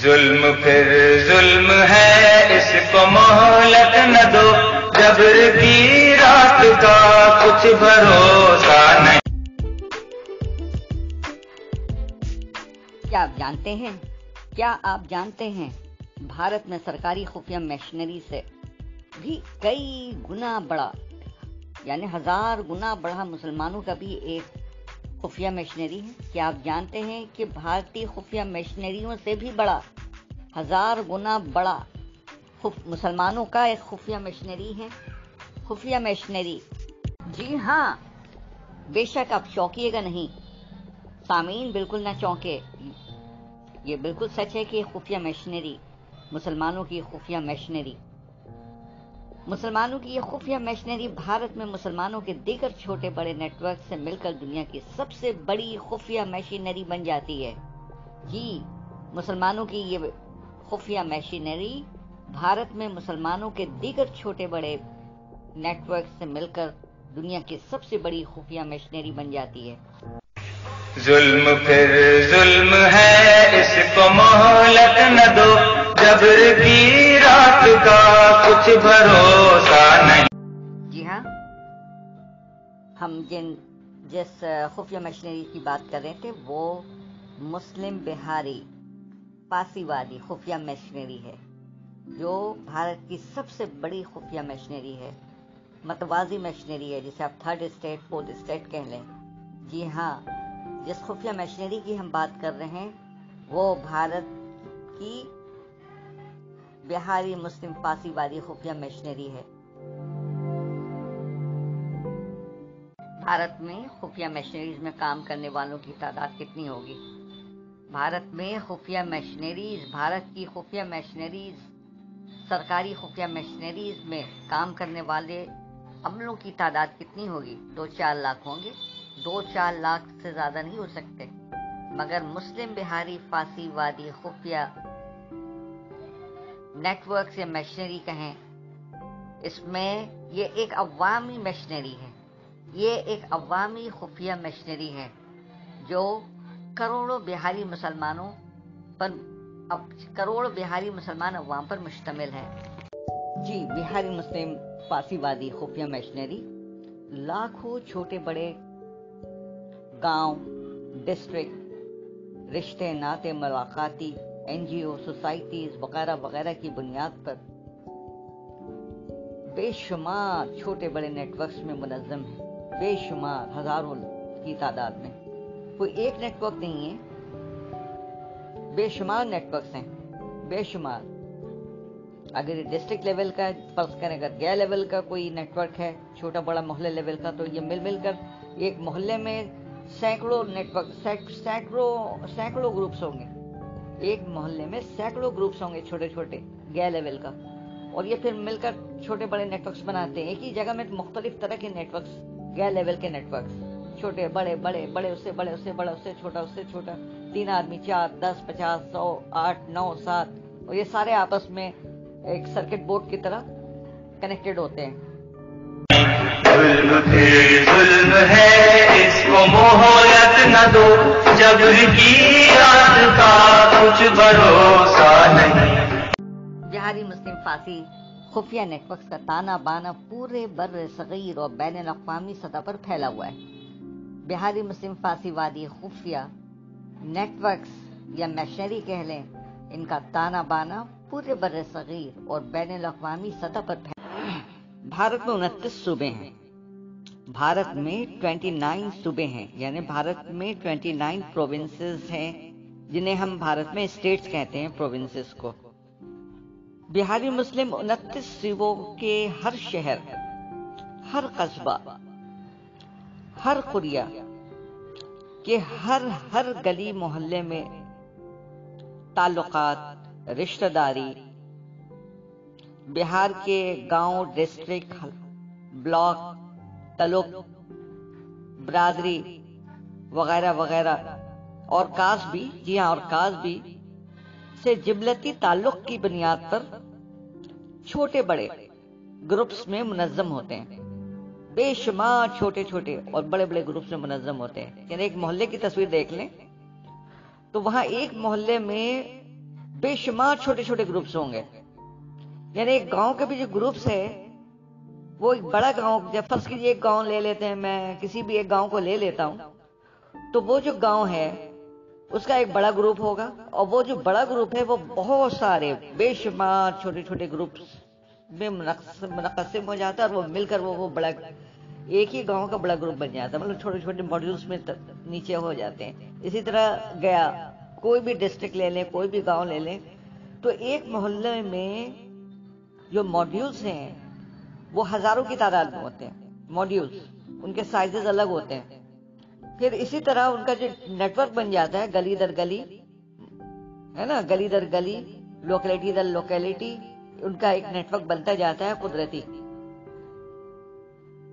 ظلم پھر ظلم ہے، اس کو مہلت نہ دو۔ جبر کی رات کا کچھ بھروسہ نہیں۔ کیا آپ جانتے ہیں؟ کیا آپ جانتے ہیں بھارت میں سرکاری خفیہ مشنری سے بھی کئی گنا بڑا یعنی ہزار گنا بڑا مسلمانوں کا بھی ایک خفیہ مشنری ہے۔ کیا آپ جانتے ہیں کہ بھارتی خفیہ مشنریوں سے بھی بڑا، ہزار گنا بڑا مسلمانوں کا ایک خفیہ مشنری ہے۔ خفیہ مشنری جی ہاں بے شک آپ چونکیے گا نہیں۔ سامعین بالکل نہ چونکے۔ یہ بالکل سچ ہے کہ خفیہ مشنری مسلمانوں کی خفیہ مشنری مسلمانوں کی یہ خفیہ مشنری بھارت میں مسلمانوں کے دیگر چھوٹے بڑے نیٹ ورک سے مل کر دنیا کی سب سے بڑی خفیہ مشینری بن جاتی ہے۔ جی مسلمانوں کی یہ خفیہ مشینری بھارت میں مسلمانوں کے دیگر چھوٹے بڑے نیٹ ورک سے مل کر دنیا کی سب سے بڑی خفیہ مشینری بن جاتی ہے۔ ظلم پھر ظلم ہے، اس کو مہلت نہ دو۔ جبر کی رات کا کچھ بھروسہ نہیں۔ جی ہاں۔ ہم جن جس خفیہ مشنری کی بات کر رہے تھے، وہ مسلم بہاری پاسی وادی خفیہ مشنری ہے، جو بھارت کی سب سے بڑی خفیہ مشنری ہے، متوازی مشنری ہے، جسے آپ تھرڈ اسٹیٹ، فورتھ اسٹیٹ کہہ لیں۔ جی ہاں جس خفیہ مشنری کی ہم بات کر رہے ہیں، وہ بھارت کی بہاری مسلم پاسی وادی خفیہ مشنری ہے۔ بھارت میں خفیہ مشنریز میں کام کرنے والوں کی تعداد کتنی ہوگی؟ بھارت میں خفیہ مشنریز بھارت کی خفیہ مشنریز سرکاری خفیہ مشنریز میں کام کرنے والے عملوں کی تعداد کتنی ہوگی؟ دو چار لاکھ ہوں گے۔ دو چار لاکھ سے زیادہ نہیں ہو سکتے۔ مگر مسلم بہاری فاسی وادی خفیہ نیٹ ورک یا مشنری کہیں۔ اس میں یہ ایک عوامی مشنری ہے۔ یہ ایک عوامی خفیہ مشنری ہے جو کروڑوں بہاری مسلمانوں پر کروڑ بہاری مسلمان عوام پر مشتمل ہے۔ جی بہاری مسلم پاسی وادی خفیہ مشنری لاکھوں چھوٹے بڑے گاؤں ڈسٹرکٹ رشتے ناطے ملاقاتی این جی او سوسائٹیز وغیرہ وغیرہ کی بنیاد پر بے شمار چھوٹے بڑے نیٹ ورکس میں منظم ہیں۔ بے شمار ہزاروں کی تعداد میں۔ کوئی ایک نیٹ ورک نہیں ہے۔ بے شمار نیٹ ورکس ہیں۔ بے شمار۔ اگر ڈسٹرکٹ لیول کا فرض کریں، اگر گیا لیول کا کوئی نیٹ ورک ہے، چھوٹا بڑا محلے لیول کا، تو یہ مل مل کر ایک محلے میں سینکڑوں نیٹ ورک سینکڑوں سینکڑوں گروپس ہوں گے۔ ایک محلے میں سینکڑوں گروپس ہوں گے چھوٹے چھوٹے، گیا لیول کا۔ اور یہ پھر مل کر چھوٹے بڑے نیٹ ورکس بناتے ہیں، ایک ہی جگہ میں مختلف طرح کے نیٹ ورکس لیول کے نیٹ ورکس چھوٹے، بڑے بڑے بڑے اس سے، بڑے اس سے، بڑا اس سے، چھوٹا اس سے، چھوٹا۔ تین آدمی، چار، دس، پچاس، سو، آٹھ، نو، سات۔ اور یہ سارے آپس میں ایک سرکٹ بورڈ کی طرح کنیکٹڈ ہوتے ہیں۔ ظلم پھر ظلم ہے، اس کو مہلت نہ دو۔ جبر کی مسلم فارسی خفیہ نیٹ ورکس کا تانا بانا پورے بر صغیر اور بین الاقوامی سطح پر پھیلا ہوا ہے۔ بہاری مسلم فارسی وادی خفیہ نیٹ ورکس یا میشنری کہہ لیں، ان کا تانا بانا پورے بر صغیر اور بین الاقوامی سطح پر پھیلا بھارت میں انتیس صوبے ہیں۔ بھارت میں ٹوینٹی نائن صوبے ہیں یعنی بھارت میں ٹوینٹی نائن پروونسز ہیں، جنہیں ہم بھارت میں اسٹیٹس کہتے ہیں پروونسز کو۔ بہاری مسلم انتیس صوبوں کے ہر شہر، ہر قصبہ، ہر خوریا کے ہر ہر گلی محلے میں تعلقات، رشتہ داری، بہار کے گاؤں، ڈسٹرکٹ، بلاک، تعلق، برادری وغیرہ وغیرہ، اور کاس بھی جی ہاں اور کاس بھی، سے جبلتی تعلق کی بنیاد پر چھوٹے بڑے گروپس میں منظم ہوتے ہیں۔ بے شمار چھوٹے چھوٹے اور بڑے بڑے گروپس میں منظم ہوتے ہیں۔ یعنی ایک محلے کی تصویر دیکھ لیں۔ تو وہاں ایک محلے میں بے شمار چھوٹے چھوٹے گروپس ہوں گے۔ یعنی ایک گاؤں کے بھی جو گروپس ہے وہ ایک بڑا گاؤں، جب فرض کیجیے ایک گاؤں لے لیتے ہیں، میں کسی بھی ایک گاؤں کو لے لیتا ہوں، تو وہ جو گاؤں ہے اس کا ایک بڑا گروپ ہوگا اور وہ جو بڑا گروپ ہے وہ بہت سارے بے شمار چھوٹے چھوٹے گروپ میں منقسم ہو جاتا ہے اور وہ مل کر وہ بڑا ایک ہی گاؤں کا بڑا گروپ بن جاتا ہے۔ مطلب چھوٹے چھوٹے ماڈیولس میں نیچے ہو جاتے ہیں۔ اسی طرح گیا۔ کوئی بھی ڈسٹرکٹ لے لیں، کوئی بھی گاؤں لے لیں۔ تو ایک محلے میں جو ماڈیولس ہیں، وہ ہزاروں کی تعداد میں ہوتے ہیں۔ ماڈیولس ان کے سائزز الگ ہوتے ہیں۔ پھر اسی طرح ان کا جو نیٹ ورک بن جاتا ہے، گلی در گلی، ہے نا؟ گلی در گلی لوکیلٹی در لوکیلٹی ان کا ایک نیٹ ورک بنتا جاتا ہے قدرتی۔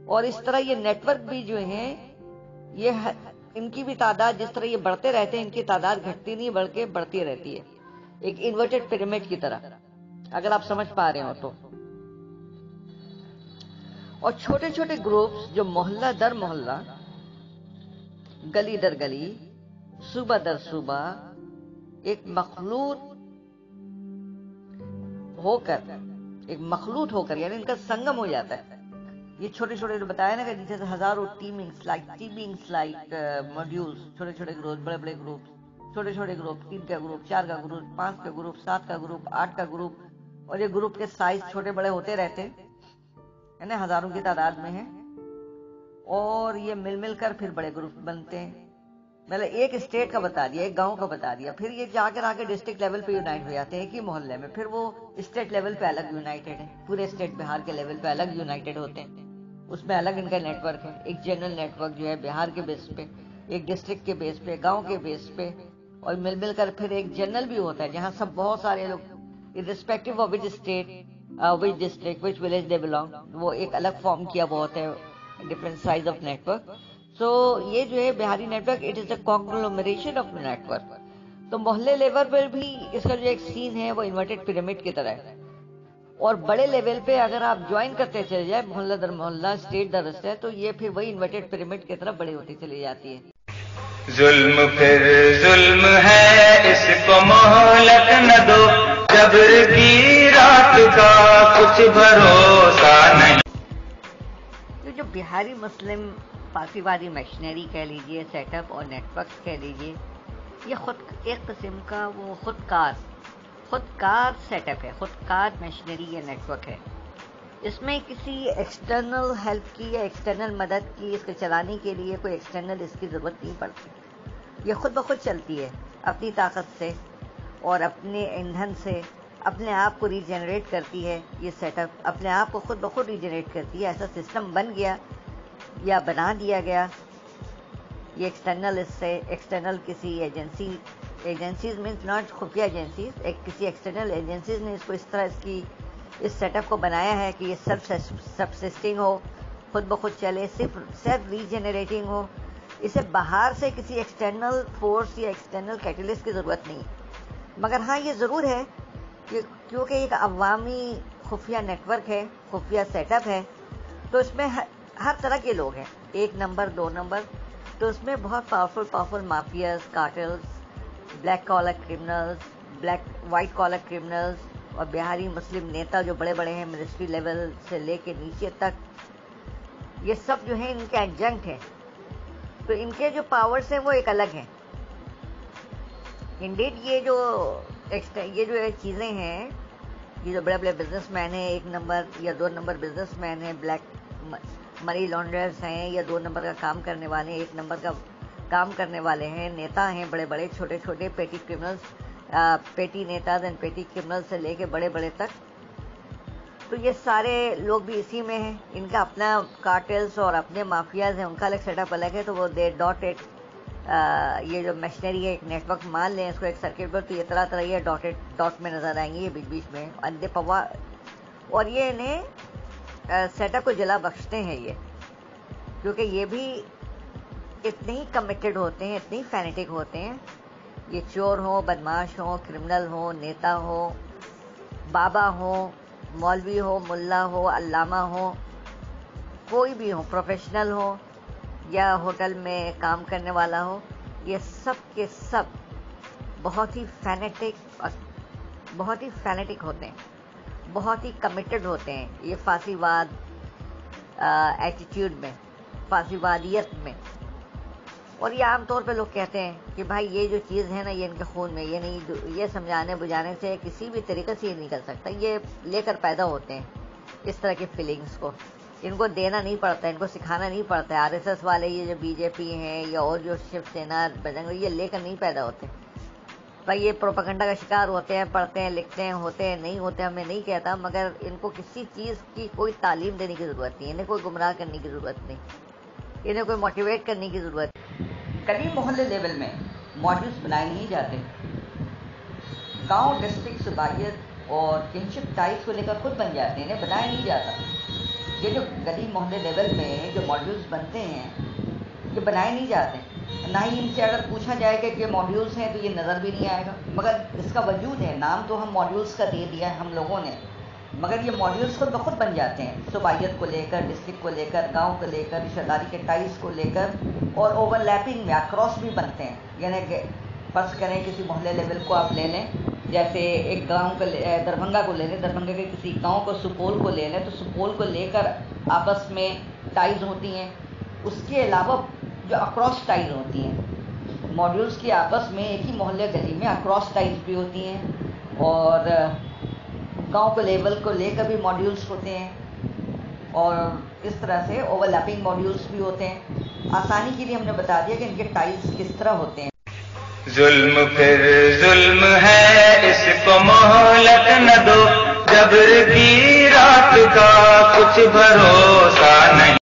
اور اس طرح یہ نیٹ ورک بھی جو ہیں، یہ ان کی بھی تعداد جس طرح یہ بڑھتے رہتے ہیں، ان کی تعداد گھٹتی نہیں، بلکہ بڑھتی رہتی ہے۔ ایک انورٹڈ پیرامڈ کی طرح۔ اگر آپ سمجھ پا رہے ہو تو۔ اور چھوٹے چھوٹے گروپس جو محلہ در محلہ گلی در گلی صوبہ در صوبہ ایک مخلوط ہو کر، ایک مخلوط ہو کر یعنی ان کا سنگم ہو جاتا ہے۔ یہ چھوٹے چھوٹے جو بتایا نا کہ جیسے ہزاروں ٹیمنگس لائک ٹیمنگس لائک ماڈیولس چھوٹے چھوٹے گروپ بڑے بڑے گروپ چھوٹے چھوٹے گروپ تین کا گروپ چار کا گروپ پانچ کا گروپ سات کا گروپ آٹھ کا گروپ اور یہ گروپ کے سائز چھوٹے بڑے ہوتے رہتے ہیں یعنی ہزاروں کی تعداد میں ہیں۔ اور یہ مل مل کر پھر بڑے گروپ بنتے ہیں۔ مطلب ایک اسٹیٹ کا بتا دیا، ایک گاؤں کا بتا دیا، پھر یہ جا کر آ کے ڈسٹرکٹ لیول پہ یونائٹ ہو جاتے ہیں ایک ہی محلے میں۔ پھر وہ اسٹیٹ لیول پہ الگ یونائٹیڈ ہے پورے اسٹیٹ بہار کے لیول پہ الگ یونائٹیڈ ہوتے ہیں۔ اس میں الگ ان کا نیٹ ورک ہے۔ ایک جنرل نیٹ ورک جو ہے بہار کے بیس پہ، ایک ڈسٹرکٹ کے بیس پہ، گاؤں کے بیس پہ۔ اور مل مل کر پھر ایک جنرل بھی ہوتا ہے، جہاں سب بہت سارے لوگ respective of which state which district which village they belong وہ ایک الگ فارم کیا وہ ہوتا ہے۔ Different size of network so یہ جو ہے Bihari network it is a conglomeration of network تو محلے لیول پر بھی اس کا جو ایک سین ہے وہ انورٹیڈ پیرامڈ کی طرح ہے اور بڑے لیول پہ اگر آپ جوائن کرتے چلے جائیں محلہ در محلہ اسٹیٹ در اسٹیٹ تو یہ پھر وہی انورٹیڈ پیرامڈ کی طرف بڑی ہوتی چلی جاتی ہے ظلم پھر ظلم ہے اس کو مہلت نہ دو جبر کی رات کا کچھ بھروسہ نہیں بہاری مسلم پاسی وادی مشنری کہہ لیجیے سیٹ اپ اور نیٹ ورک کہہ لیجیے، یہ خود ایک قسم کا وہ خود کار خود کار سیٹ اپ ہے خود کار مشنری یا نیٹ ورک ہے۔ اس میں کسی ایکسٹرنل ہیلپ کی یا ایکسٹرنل مدد کی، اس کو چلانے کے لیے کوئی ایکسٹرنل اس کی ضرورت نہیں پڑتی۔ یہ خود بخود چلتی ہے، اپنی طاقت سے اور اپنے ایندھن سے۔ اپنے آپ کو ریجنریٹ کرتی ہے، یہ سیٹ اپ اپنے آپ کو خود بخود ریجنریٹ کرتی ہے، ایسا سسٹم بن گیا یا بنا دیا گیا۔ یہ ایکسٹرنل اس سے ایکسٹرنل کسی ایجنسی ایجنسیز مینس ناٹ خفیہ ایجنسیز ایک کسی ایکسٹرنل ایجنسیز نے اس کو اس طرح اس کی، اس سیٹ اپ کو بنایا ہے کہ یہ سب سبسسٹنگ ہو، خود بخود چلے، صرف سیلف ریجنریٹنگ ہو۔ اسے باہر سے کسی ایکسٹرنل فورس یا ایکسٹرنل کیٹلسٹ کی ضرورت نہیں۔ مگر ہاں یہ ضرور ہے کیونکہ ایک عوامی خفیہ نیٹ ورک ہے، خفیہ سیٹ اپ ہے، تو اس میں ہر طرح کے لوگ ہیں۔ ایک نمبر، دو نمبر۔ تو اس میں بہت powerful powerful mafias cartels black collar criminals black white collar criminals اور بہاری مسلم نیتا جو بڑے بڑے ہیں منسٹری لیول سے لے کے نیچے تک۔ یہ سب جو ہیں، ان کے ایڈجنٹ ہیں۔ تو ان کے جو پاورز ہیں، وہ ایک الگ ہیں۔ انڈیڈ یہ جو یہ جو چیزیں ہیں، یہ جو بڑے بڑے بزنس مین ہیں، ایک نمبر یا دو نمبر بزنس مین ہیں بلیک منی لانڈرس ہیں یا دو نمبر کا کام کرنے والے ہیں، ایک نمبر کا کام کرنے والے ہیں، نیتا ہیں، بڑے بڑے، چھوٹے چھوٹے پیٹی کرمنلس پیٹی نیتا اینڈ پیٹی کرمنل سے لے کے بڑے بڑے تک۔ تو یہ سارے لوگ بھی اسی میں ہیں۔ ان کا اپنا کارٹلس اور اپنے مافیاز ہیں، ان کا الگ سیٹ اپ الگ ہے، تو وہ دے ڈاٹ ایٹ یہ جو مشنری ہے ایک نیٹ ورک مان لیں اس کو ایک سرکٹ پر تو یہ طرح طرح یہ ڈاٹیڈ ڈاٹ میں نظر آئیں گے، یہ بیچ بیچ میں۔ اندے پوا، اور یہ انہیں سیٹ اپ کو جلا بخشتے ہیں یہ۔ کیونکہ یہ بھی اتنے ہی کمیٹڈ ہوتے ہیں، اتنے ہی فینیٹک ہوتے ہیں۔ یہ چور ہو بدماش ہو کرمنل ہو نیتا ہو بابا ہو مولوی ہو ملا ہو علامہ ہو کوئی بھی ہو پروفیشنل ہو یا ہوٹل میں کام کرنے والا ہو یہ سب کے سب بہت ہی فینیٹک اور بہت ہی فینیٹک ہوتے ہیں، بہت ہی کمیٹڈ ہوتے ہیں یہ فاسی واد ایٹیٹیوڈ میں فاسی وادیت میں۔ اور یہ عام طور پہ لوگ کہتے ہیں کہ بھائی یہ جو چیز ہے نا، یہ ان کے خون میں، یہ نہیں، یہ سمجھانے بجھانے سے کسی بھی طریقے سے یہ نہیں کر سکتا، یہ لے کر پیدا ہوتے ہیں اس طرح کی فیلنگس کو۔ ان کو دینا نہیں پڑتا، ان کو سکھانا نہیں پڑتا۔ ہے آر ایس ایس والے یہ جو بی جے پی ہیں یا اور جو شیو سینا بجنگ یہ لے کر نہیں پیدا ہوتے۔ بھائی، یہ پروپگنڈا کا شکار ہوتے ہیں، پڑھتے ہیں، لکھتے ہیں، ہوتے ہیں، نہیں ہوتے، ہمیں نہیں کہتا، مگر ان کو کسی چیز کی کوئی تعلیم دینے کی ضرورت نہیں، انہیں کوئی گمراہ کرنے کی ضرورت نہیں، انہیں کوئی موٹیویٹ کرنے کی ضرورت کبھی محلے لیول میں ماڈلس بنائے نہیں جاتے۔ گاؤں ڈسٹرکٹ صباحیت اور کنشپ ٹائز کو لے کر خود بن جاتے ہیں، انہیں بنایا نہیں جاتا۔ یہ جو گلی محلے لیول میں جو ماڈیولس بنتے ہیں، یہ بنائے نہیں جاتے۔ نہ ہی ان سے اگر پوچھا جائے کہ یہ ماڈیولس ہیں تو یہ نظر بھی نہیں آئے گا۔ مگر اس کا وجود ہے، نام تو ہم ماڈیولس کا دے دیا ہے ہم لوگوں نے۔ مگر یہ ماڈیولس خود بخود بن جاتے ہیں۔ صوبائیت کو لے کر ڈسٹرکٹ کو لے کر، گاؤں کو لے کر رشتہ داری کے ٹائز کو لے کر اور اوور لیپنگ میں اکراس بھی بنتے ہیں۔ یعنی کہ فرض کریں کسی محلے لیول کو آپ لے لیں۔ جیسے ایک گاؤں کو دربھنگا کو لے لیں دربھنگا کے کسی گاؤں کو سپول کو لے لیں، تو سپول کو لے کر آپس میں ٹائز ہوتی ہیں۔ اس کے علاوہ جو اکراس ٹائز ہوتی ہیں ماڈیولس کی آپس میں ایک ہی محلے گلی میں اکراس ٹائز بھی ہوتی ہیں۔ اور گاؤں کے لیول کو لے کر بھی ماڈیولس ہوتے ہیں۔ اور اس طرح سے اوور لیپنگ ماڈیولس بھی ہوتے ہیں۔ آسانی کے لیے ہم نے بتا دیا کہ ان کے ٹائز کس طرح ہوتے ہیں۔ ظلم پھر ظلم ہے، اس کو مہلت نہ دو۔ جبر کی رات کا کچھ بھروسہ نہیں۔